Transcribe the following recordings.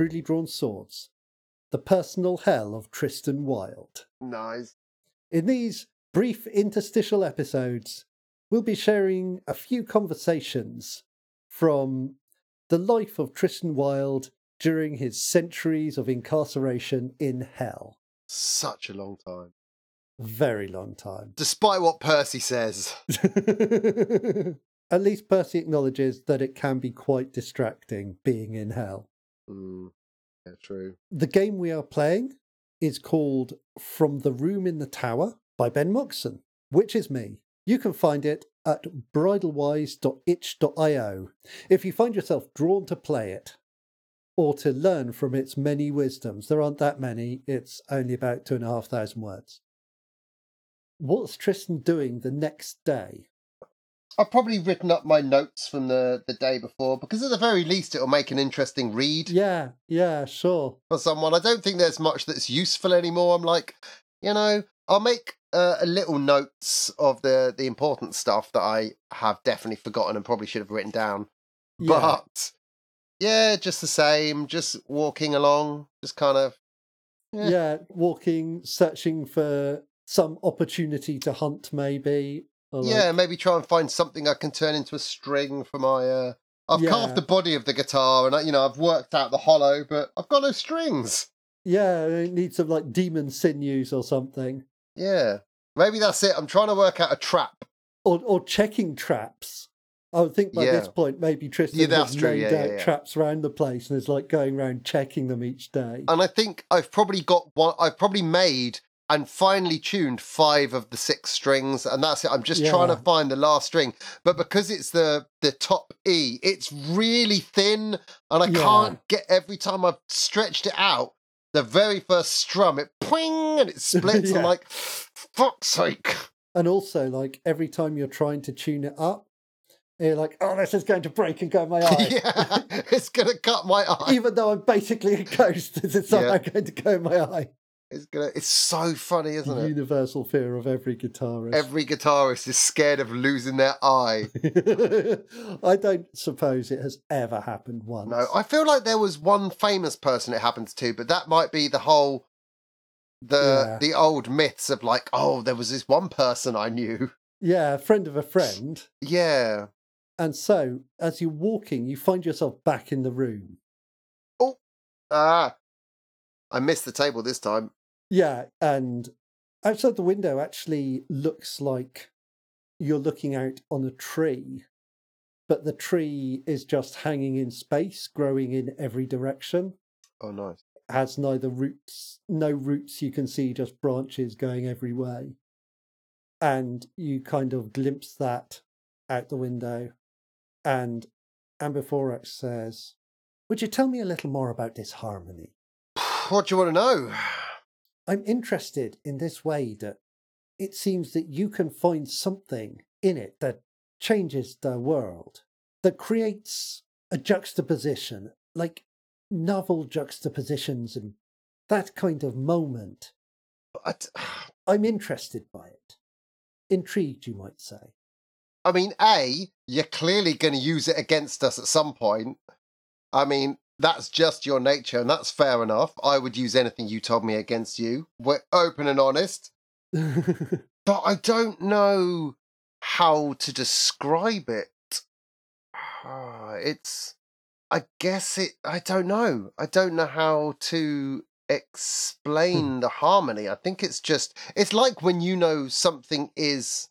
Crudely Drawn Swords, the personal hell of Tristan Wilde. Nice. In these brief interstitial episodes, we'll be sharing a few conversations from the life of Tristan Wilde during his centuries of incarceration in hell. Such a long time. Very long time. Despite what Percy says. At least Percy acknowledges that it can be quite distracting being in hell. Mm, yeah, true. The game we are playing is called From the Room in the Tower by Ben Moxon, which is me. You can find it at bridalwise.itch.io if you find yourself drawn to play it or to learn from its many wisdoms. There aren't that many, it's only about two and a half thousand words. What's Tristan doing the next day? I've probably written up my notes from the, the day before because at the very least it'll make an interesting read Yeah, yeah, sure. for someone. I don't think there's much that's useful anymore. I'm like, you know, I'll make uh, a little notes of the the important stuff that I have definitely forgotten and probably should have written down. Yeah. But yeah, just the same, just walking along, just kind of yeah. Yeah. walking, searching for some opportunity to hunt, maybe. Or like- yeah, maybe try and find something I can turn into a string for my. Uh... I've Yeah. carved the body of the guitar, and I, you know I've worked out the hollow, but I've got no strings. yeah, it needs some like demon sinews or something, Yeah, maybe that's it. I'm trying to work out a trap. or or checking traps. I would think by this point maybe Tristan Yeah, has true, laid yeah, yeah, out yeah. traps around the place and is like going around checking them each day. And I think I've probably got one. I've probably made and finally tuned five of the six strings, and that's it. I'm just trying to find the last string, but because it's the the top E, it's really thin, and I Yeah. can't get every time I've stretched it out. The very first strum, it ping and it splits. Yeah. I'm like, fuck's sake. And also, like every time you're trying to tune it up, you're like, "Oh, this is going to break and go in my eye." yeah, it's gonna cut my eye. Even though I'm basically a ghost, it's somehow Yeah. going to go in my eye. It's gonna. It's so funny, isn't The it? universal fear of every guitarist. Every guitarist is scared of losing their eye. I don't suppose it has ever happened once. No, I feel like there was one famous person it happened to, but that might be the whole the Yeah. the old myths of like, oh, there was this one person I knew. Yeah, a friend of a friend. Yeah. And so, as you're walking, you find yourself back in the room. Oh, ah. I missed the table this time. Yeah, and outside the window actually looks like you're looking out on a tree, but the tree is just hanging in space, growing in every direction. Oh nice. Has neither roots, no roots you can see, just branches going every way. And you kind of glimpse that out the window. And Ambiforax says, Would you tell me a little more about this harmony? What do you want to know? I'm interested in this way that it seems that you can find something in it that changes the world, that creates a juxtaposition, like novel juxtapositions and that kind of moment. But, I'm interested by it. Intrigued, you might say. I mean, A, you're clearly going to use it against us at some point. I mean, that's just your nature, and that's fair enough. I would use anything you told me against you. We're open and honest. but I don't know how to describe it. Ah, It's, I guess it, I don't know. I don't know how to explain the harmony. I think it's just, it's like when you know something is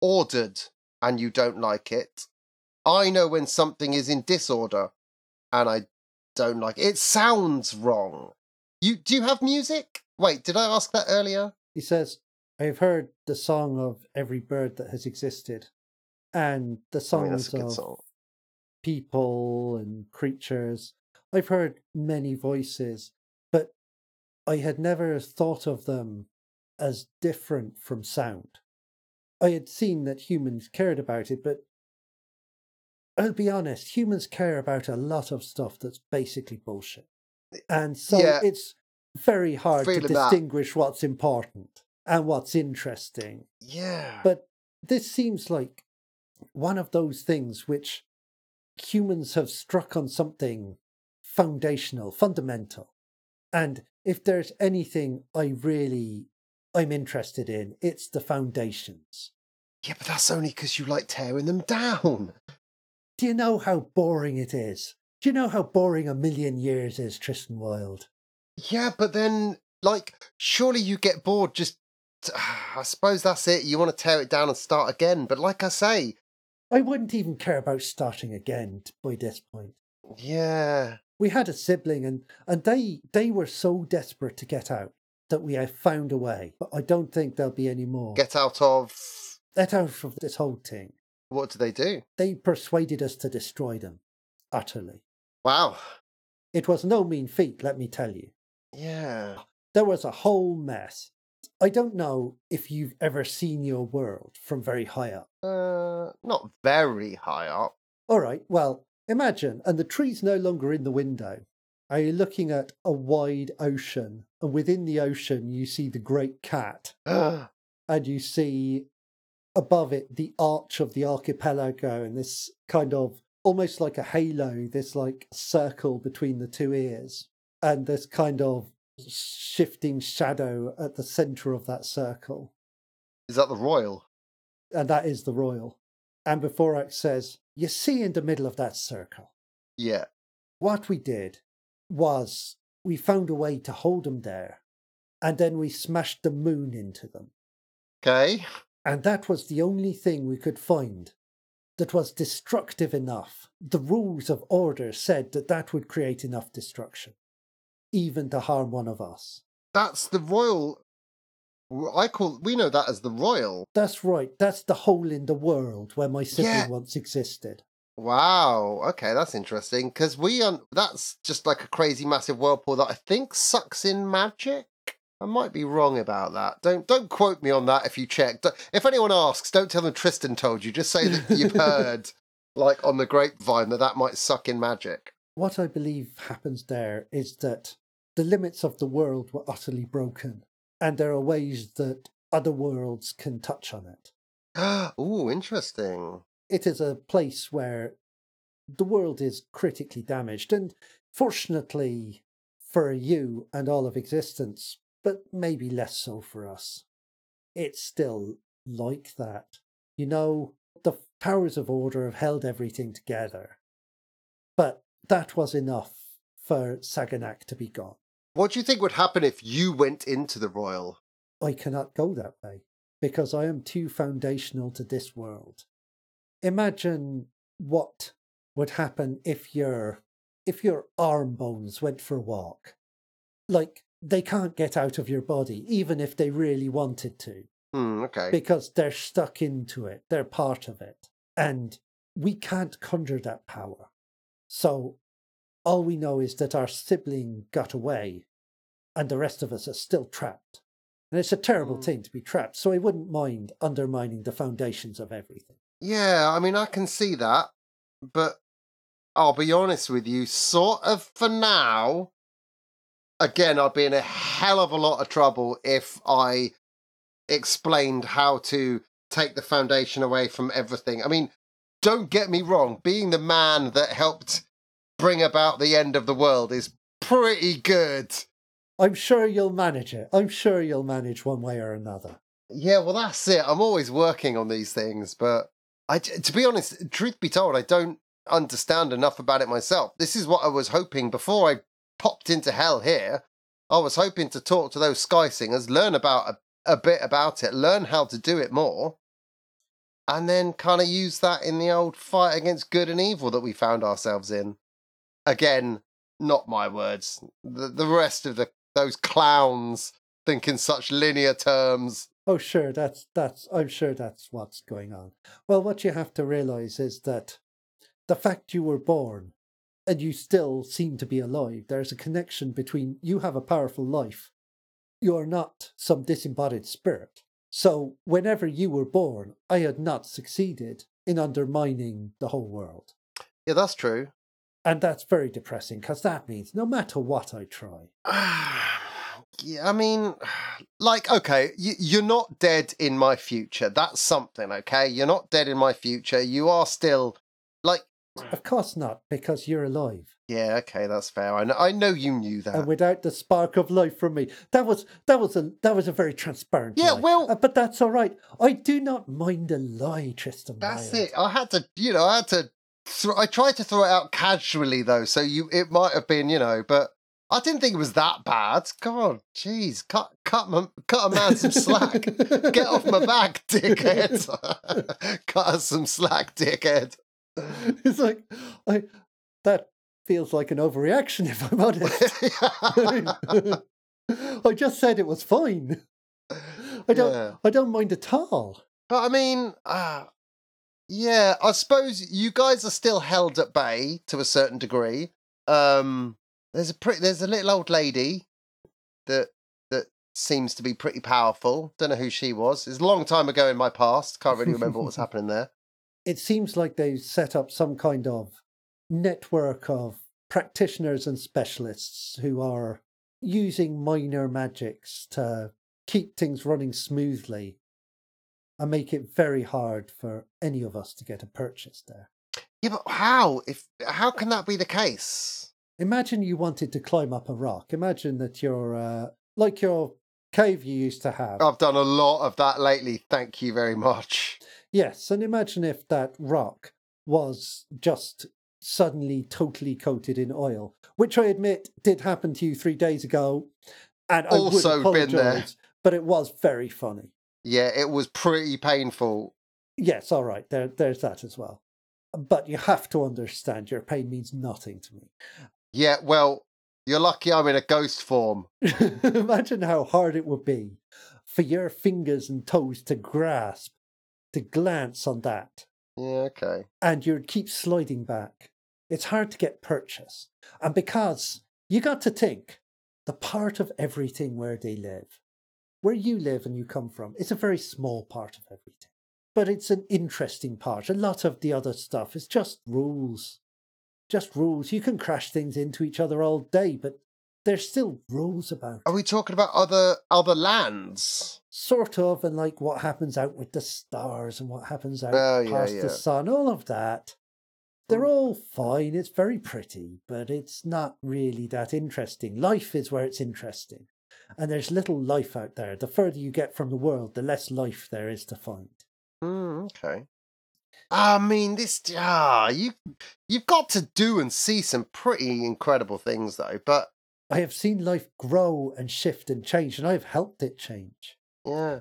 ordered and you don't like it. I know when something is in disorder and I don't like it. It sounds wrong. You do you have music? Wait, did I ask that earlier? he says, I've heard the song of every bird that has existed, and the I songs mean, a good of song. people and creatures. I've heard many voices, but I had never thought of them as different from sound. I had seen that humans cared about it, but I'll be honest, humans care about a lot of stuff that's basically bullshit. And so Yeah. it's very hard to Feeling that. distinguish what's important and what's interesting. Yeah. But this seems like one of those things which humans have struck on something foundational, fundamental. And if there's anything I really I'm interested in, it's the foundations. Yeah, but that's only because you like tearing them down. Do you know how boring it is? Do you know how boring a million years is, Tristan Wilde? Yeah, but then, like, surely you get bored just. I suppose that's it. You want to tear it down and start again. But like I say, I wouldn't even care about starting again by this point. yeah. We had a sibling and, and they they were so desperate to get out that we have found a way. But I don't think there'll be any more. Get out of. Get out of this whole thing. What do they do? They persuaded us to destroy them. Utterly. Wow. It was no mean feat, let me tell you. Yeah. There was a whole mess. I don't know if you've ever seen your world from very high up. Uh, not very high up. All right, well, imagine, and the tree's no longer in the window. Are you looking at a wide ocean? And within the ocean, you see the great cat, Ah, and you see above it the arch of the archipelago, and this kind of almost like a halo, this like circle between the two ears, and this kind of shifting shadow at the center of that circle. Is that the royal? And that is the royal. And Beforak says, You see in the middle of that circle, Yeah. what we did was we found a way to hold them there, and then we smashed the moon into them. Okay. And that was the only thing we could find that was destructive enough. The rules of order said that that would create enough destruction, even to harm one of us. That's the royal. I call. We know that as the royal. That's right, that's the hole in the world where my sibling Yeah. once existed. Wow. Okay, that's interesting because we un- that's just like a crazy massive whirlpool that I think sucks in magic. I might be wrong about that. Don't don't quote me on that if you check. If anyone asks, don't tell them Tristan told you. Just say that you've heard, like on the grapevine, that that might suck in magic. What I believe happens there is that the limits of the world were utterly broken, and there are ways that other worlds can touch on it. Ooh, interesting. It is a place where the world is critically damaged, and fortunately for you and all of existence, but maybe less so for us, it's still like that. You know, the powers of order have held everything together, but that was enough for Saganak to be gone. What do you think would happen if you went into the royal? I cannot go that way because I am too foundational to this world. Imagine what would happen if your if your arm bones went for a walk. Like they can't get out of your body even if they really wanted to Hmm. Okay. because they're stuck into it. They're part of it. And we can't conjure that power. So all we know is that our sibling got away and the rest of us are still trapped. And it's a terrible Mm. thing to be trapped. So I wouldn't mind undermining the foundations of everything. Yeah, I mean, I can see that, but I'll be honest with you, sort of for now. Again, I'd be in a hell of a lot of trouble if I explained how to take the foundation away from everything. I mean, don't get me wrong, being the man that helped bring about the end of the world is pretty good. I'm sure you'll manage it. I'm sure you'll manage one way or another. Yeah, well, that's it. I'm always working on these things, but I, to be honest, truth be told, I don't understand enough about it myself. This is what I was hoping before I popped into hell here. I was hoping to talk to those sky singers, learn about a, a bit about it, learn how to do it more, and then kind of use that in the old fight against good and evil that we found ourselves in. Again, not my words. The, the rest of the those clowns think in such linear terms. Oh, sure, that's that's. I'm sure that's what's going on. Well, what you have to realize is that the fact you were born and you still seem to be alive, there's a connection between you have a powerful life. You are not some disembodied spirit. So, whenever you were born, I had not succeeded in undermining the whole world. Yeah, that's true. And that's very depressing because that means no matter what I try, yeah, I mean, like, okay, you, you're not dead in my future. That's something, okay? You're not dead in my future. You are still, like, Of course not, because you're alive. Yeah, okay, that's fair. I know, I know you knew that. And without the spark of life from me, that was that was a that was a very transparent. Yeah, lie. well- Uh, but that's all right. I do not mind a lie, Tristan. That's Wilde. it. I had to, you know, I had to. Th- I tried to throw it out casually though, so you it might have been, you know, but I didn't think it was that bad. God, jeez, cut cut my, cut a man some slack. Get off my back, dickhead. cut us some slack, dickhead. It's like I that feels like an overreaction, if I'm honest. I just said it was fine. I don't. Yeah. I don't mind at all. But I mean, uh, yeah, I suppose you guys are still held at bay to a certain degree. Um, there's a pretty, there's a little old lady that that seems to be pretty powerful. Don't know who she was. It's a long time ago in my past. Can't really remember what was happening there. It seems like they've set up some kind of network of practitioners and specialists who are using minor magics to keep things running smoothly and make it very hard for any of us to get a purchase there. Yeah, but how? If how can that be the case? Imagine you wanted to climb up a rock. Imagine that you're uh, like your cave you used to have. I've done a lot of that lately. Thank you very much. Yes, and imagine if that rock was just suddenly totally coated in oil, which I admit did happen to you three days ago, and I Also would been there. but it was very funny. Yeah, it was pretty painful. Yes, all right, there, there's that as well. But you have to understand, your pain means nothing to me. Yeah, well, you're lucky I'm in a ghost form. Imagine how hard it would be for your fingers and toes to grasp, to glance on that, Yeah, okay. and you'd keep sliding back. It's hard to get purchase. And because you got to think the part of everything where they live, where you live and you come from, it's a very small part of everything. But it's an interesting part. A lot of the other stuff is just rules. Just rules. You can crash things into each other all day, but there's still rules about Are we talking about other other lands? sort of and like what happens out with the stars and what happens out Oh, past yeah. the sun all of that they're Mm. all fine it's very pretty but it's not really that interesting life is where it's interesting and there's little life out there the further you get from the world the less life there is to find Mm, okay. I mean, this ah, you you've got to do and see some pretty incredible things though. But i have seen life grow and shift and change and i've helped it change. Yeah,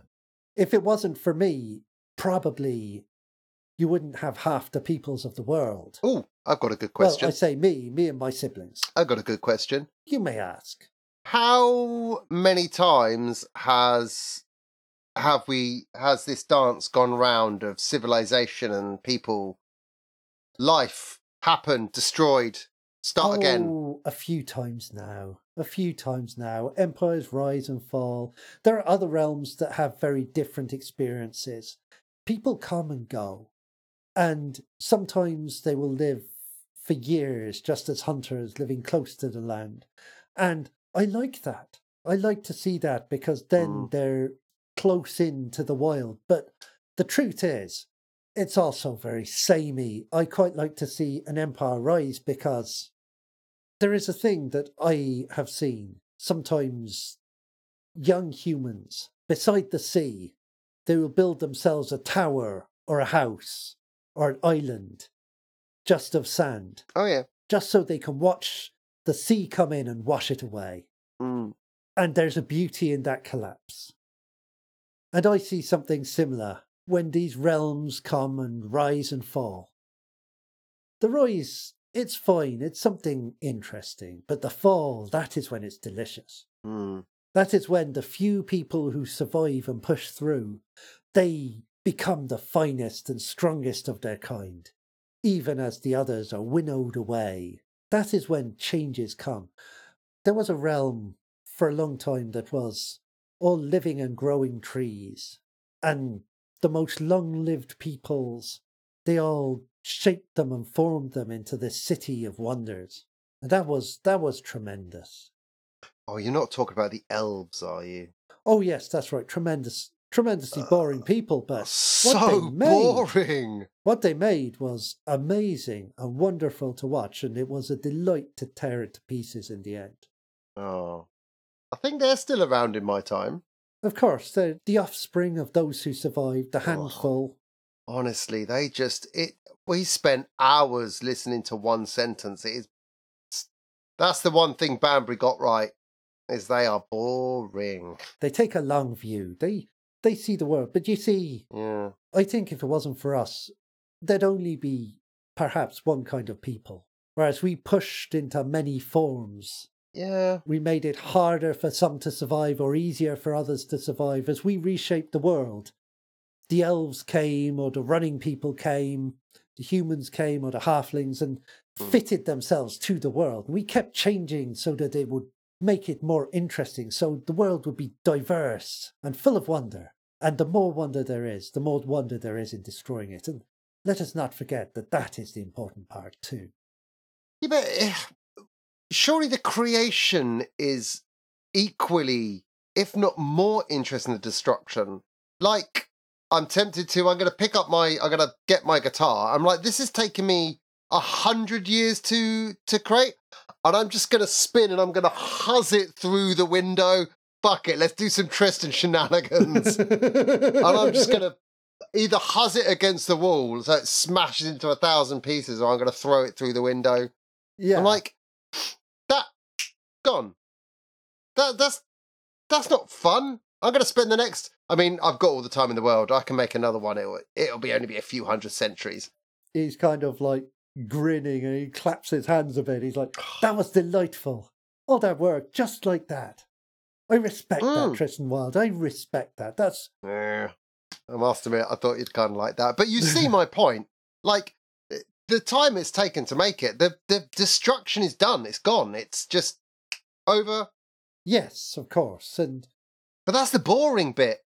if it wasn't for me probably you wouldn't have half the peoples of the world. Oh, I've got a good question. well i say me me and my siblings. I've got a good question. you may ask. How many times has have we has this dance gone round of civilization and people life happened, destroyed, start again? Oh, a few times now. A few times now. Empires rise and fall. There are other realms that have very different experiences. People come and go. And sometimes they will live for years just as hunters living close to the land. And I like that. I like to see that because then Mm. they're close in to the wild. But the truth is, it's also very samey. I quite like to see an empire rise because there is a thing that I have seen. Sometimes young humans beside the sea, they will build themselves a tower or a house or an island just of sand, Oh yeah. just so they can watch the sea come in and wash it away. Mm. And there's a beauty in that collapse. And I see something similar when these realms come and rise and fall. The rise, it's fine, it's something interesting, but the fall, that is when it's delicious. Mm. That is when the few people who survive and push through, they become the finest and strongest of their kind, even as the others are winnowed away. That is when changes come. There was a realm for a long time that was all living and growing trees, and the most long lived peoples, they all shaped them and formed them into this city of wonders. And that was that was tremendous. Oh, you're not talking about the elves, are you? Oh yes, that's right. Tremendous, tremendously boring people, but Uh, So made- boring. what they made was amazing and wonderful to watch, and it was a delight to tear it to pieces in the end. Oh. I think they're still around in my time. Of course, they're the offspring of those who survived, the handful. Honestly, they just it we spent hours listening to one sentence. It is that's the one thing Banbury got right, is they are boring. They take a long view. They they see the world. But you see, Yeah. I think if it wasn't for us, there'd only be perhaps one kind of people. Whereas we pushed into many forms. Yeah. We made it harder for some to survive or easier for others to survive as we reshaped the world. The elves came, or the running people came, the humans came, or the halflings, and Mm. fitted themselves to the world. We kept changing so that it would make it more interesting, so the world would be diverse and full of wonder. And the more wonder there is, the more wonder there is in destroying it. And let us not forget that that is the important part too. Yeah, but eh, surely the creation is equally, if not more interesting than the destruction. Like, I'm tempted to, I'm going to pick up my, I'm going to get my guitar. I'm like, this is taking me a hundred years to to create, and I'm just going to spin and I'm going to huzz it through the window. Fuck it, let's do some Tristan shenanigans. and I'm just going to either huzz it against the wall so it smashes into a thousand pieces, or I'm going to throw it through the window. Yeah. I'm like, that gone. That that's that's not fun. I'm gonna spend the next. I mean, I've got all the time in the world. I can make another one. It'll it'll be only be a few hundred centuries. he's kind of like grinning and he claps his hands a bit. He's like, that was delightful. All that work, just like that. I respect Mm. that, Tristan Wilde. I respect that. That's Yeah, I must admit, I thought you'd kind of like that. But you see my point. Like eh, the time it's taken to make it, the the destruction is done. It's gone. It's just over. yes, of course. And But that's the boring bit.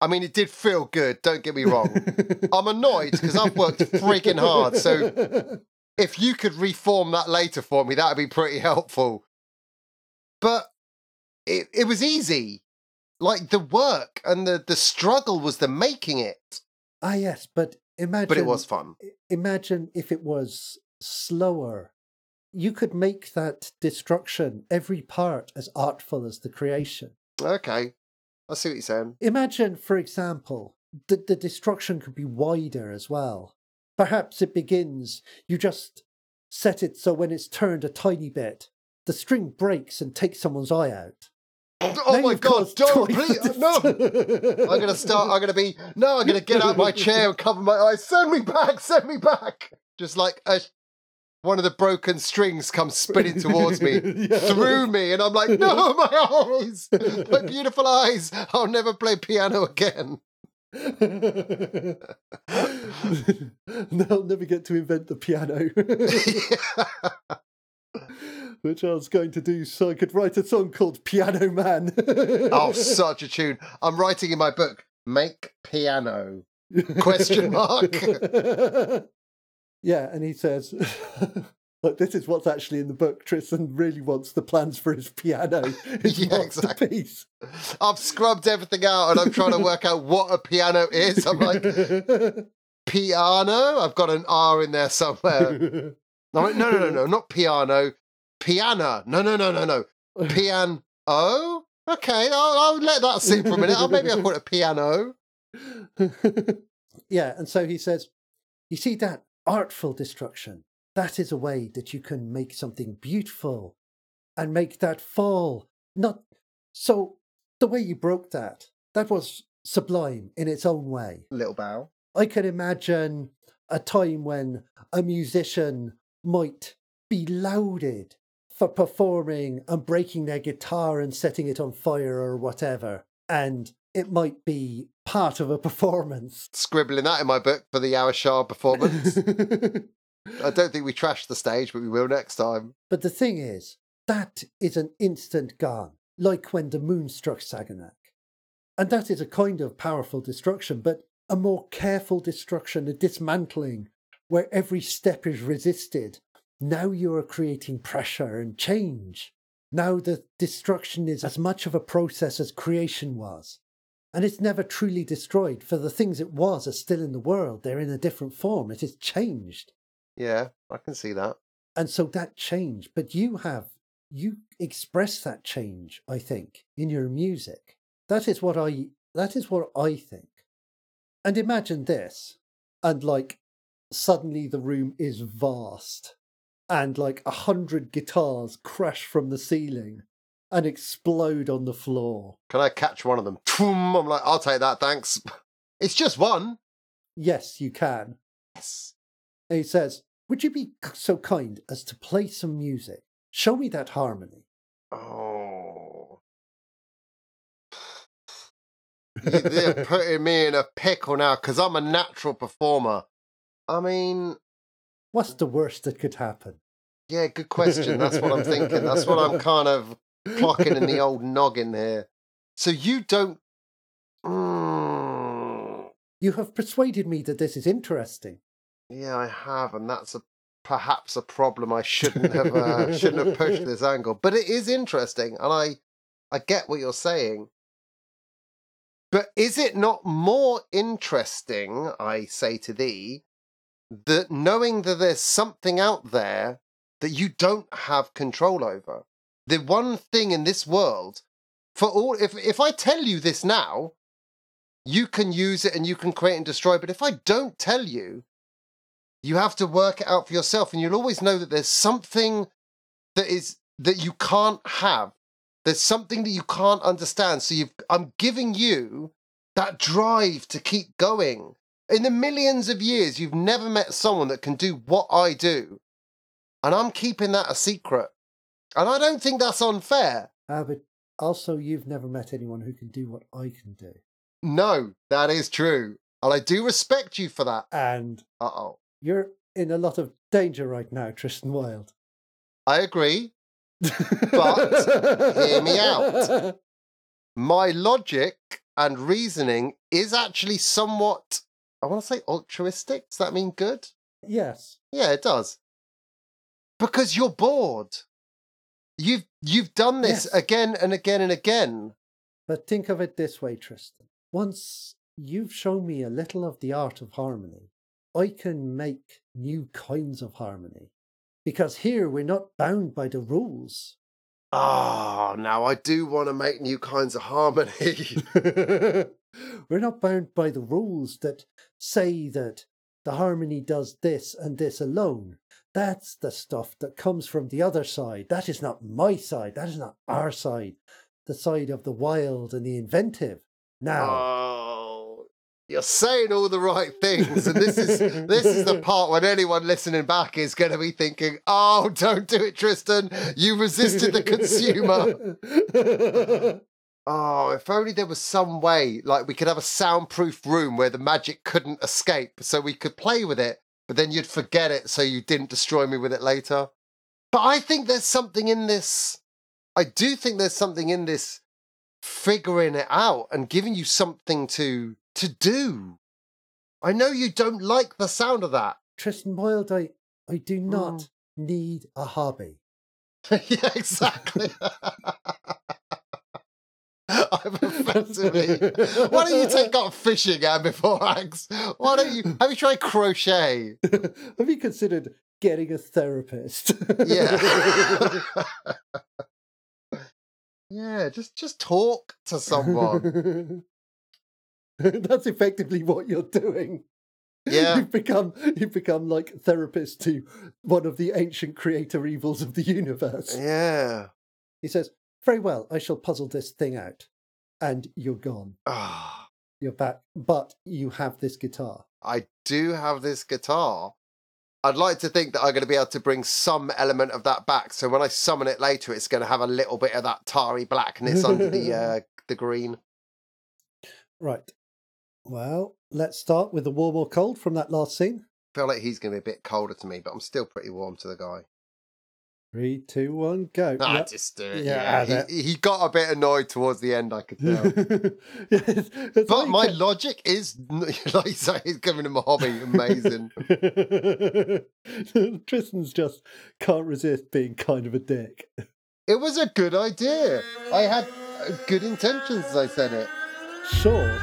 I mean, it did feel good. Don't get me wrong. I'm annoyed because I've worked freaking hard. So if you could reform that later for me, that would be pretty helpful. But it, it was easy. Like the work and the, the struggle was the making it. ah, yes, but imagine. But it was fun. Imagine if it was slower. You could make that destruction, every part, as artful as the creation. Okay. I see what you're saying. Imagine, for example, that the destruction could be wider as well. Perhaps it begins, you just set it so when it's turned a tiny bit, the string breaks and takes someone's eye out. Oh, oh Now my god, don't please the no! I'm gonna start I'm gonna be no, I'm gonna get out of my chair and cover my eyes. Send me back, send me back. Just like a, one of the broken strings comes spinning towards me. Yeah. through me, and I'm like, no, my eyes, my beautiful eyes. I'll never play piano again. They'll never get to invent the piano, which I was going to do so I could write a song called Piano Man. oh, such a tune! I'm writing in my book, "Make Piano." Question mark. Yeah, and he says, "Look, this is what's actually in the book. Tristan really wants the plans for his piano, his Yeah, exactly. masterpiece." I've scrubbed everything out, and I'm trying to work out what a piano is. I'm like, piano. I've got an R in there somewhere. I'm like, no, no, no, no, not piano. Piano. No, no, no, no, no. Piano. Okay, I'll, I'll let that sit for a minute. Oh, maybe I'll call it piano. yeah, and so he says, You see that artful destruction? That is a way that you can make something beautiful and make that fall. Not so the way you broke that, that was sublime in its own way. Little bow. I can imagine a time when a musician might be lauded for performing and breaking their guitar and setting it on fire or whatever. And it might be part of a performance. Scribbling that in my book for the Awashar performance. I don't think we trashed the stage, but we will next time. but the thing is, that is an instant gone, like when the moon struck Saganak. And that is a kind of powerful destruction, but a more careful destruction, a dismantling, where every step is resisted. Now you are creating pressure and change. Now the destruction is as much of a process as creation was. And it's never truly destroyed, for the things it was are still in the world. They're in a different form. It has changed. Yeah, I can see that. And so that change, but you have, you express that change, I think, in your music. That is what I, that is what I think. And imagine this, and like suddenly the room is vast, and like a hundred guitars crash from the ceiling and explode on the floor. Can I catch one of them? I'm like, I'll take that, thanks. It's just one. Yes, you can. Yes. And he says, Would you be so kind as to play some music? Show me that harmony. Oh. They're putting me in a pickle now because I'm a natural performer. I mean, What's the worst that could happen? yeah, good question. That's what I'm thinking. That's what I'm kind of clocking in the old noggin here. So you don't. Mm, You have persuaded me that this is interesting. yeah, I have, and that's a perhaps a problem. I shouldn't have uh, shouldn't have pushed this angle, but it is interesting, and I I get what you're saying. But is it not more interesting, I say to thee, that knowing that there's something out there that you don't have control over? The one thing in this world, for all, if, if I tell you this now, you can use it and you can create and destroy. But if I don't tell you, you have to work it out for yourself and you'll always know that there's something that is that you can't have. There's something that you can't understand. So you've i'm giving you that drive to keep going. In the millions of years you've never met someone that can do what i do. And i'm keeping that a secret and i don't think that's unfair Ah, but also, you've never met anyone who can do what I can do. no that is true and i do respect you for that And uh-oh you're in a lot of danger right now, Tristan Wilde. i agree But, hear me out. my logic and reasoning is actually somewhat i want to say altruistic does that mean good Yes. yeah it does because you're bored you've you've done this Yes. again and again and again But think of it this way, Tristan. Once you've shown me a little of the art of harmony, I can make new kinds of harmony. Because here we're not bound by the rules. ah now i do want to make new kinds of harmony we're not bound by the rules that say that the harmony does this and this alone. That's the stuff that comes from the other side. That is not my side. That is not our side. The side of the wild and the inventive. Now, oh you're saying all the right things and this is this is the part when anyone listening back is going to be thinking oh don't do it tristan you resisted the consumer Oh, if only there was some way, like we could have a soundproof room where the magic couldn't escape, so we could play with it, but then you'd forget it so you didn't destroy me with it later. But I think there's something in this. I do think there's something in this figuring it out and giving you something to to do. I know you don't like the sound of that. Tristan Wilde, I, I do not mm. need a hobby. yeah, exactly. I'm effectively. Why don't you take up fishing, Axe? Why don't you have you tried crochet? Have you considered getting a therapist? Yeah. yeah, just just talk to someone. That's effectively what you're doing. Yeah. You've become you've become like therapist to one of the ancient creator evils of the universe. Yeah. He says, Very well, I shall puzzle this thing out. And you're gone. Ah, You're back. But you have this guitar. I do have this guitar. I'd like to think that I'm going to be able to bring some element of that back. So when I summon it later, it's going to have a little bit of that tarry blackness under the uh, the green. Right. Well, let's start with the warm or cold from that last scene. I feel like he's going to be a bit colder to me, but I'm still pretty warm to the guy. Three, two, one, go. Ah, Yep. just do it. Yeah, Yeah, he, he got a bit annoyed towards the end, I could tell. It's but like my a- logic is, like say, he's giving him a hobby. Amazing. Tristan's just can't resist being kind of a dick. it was a good idea. I had uh, good intentions as I said it. Sure.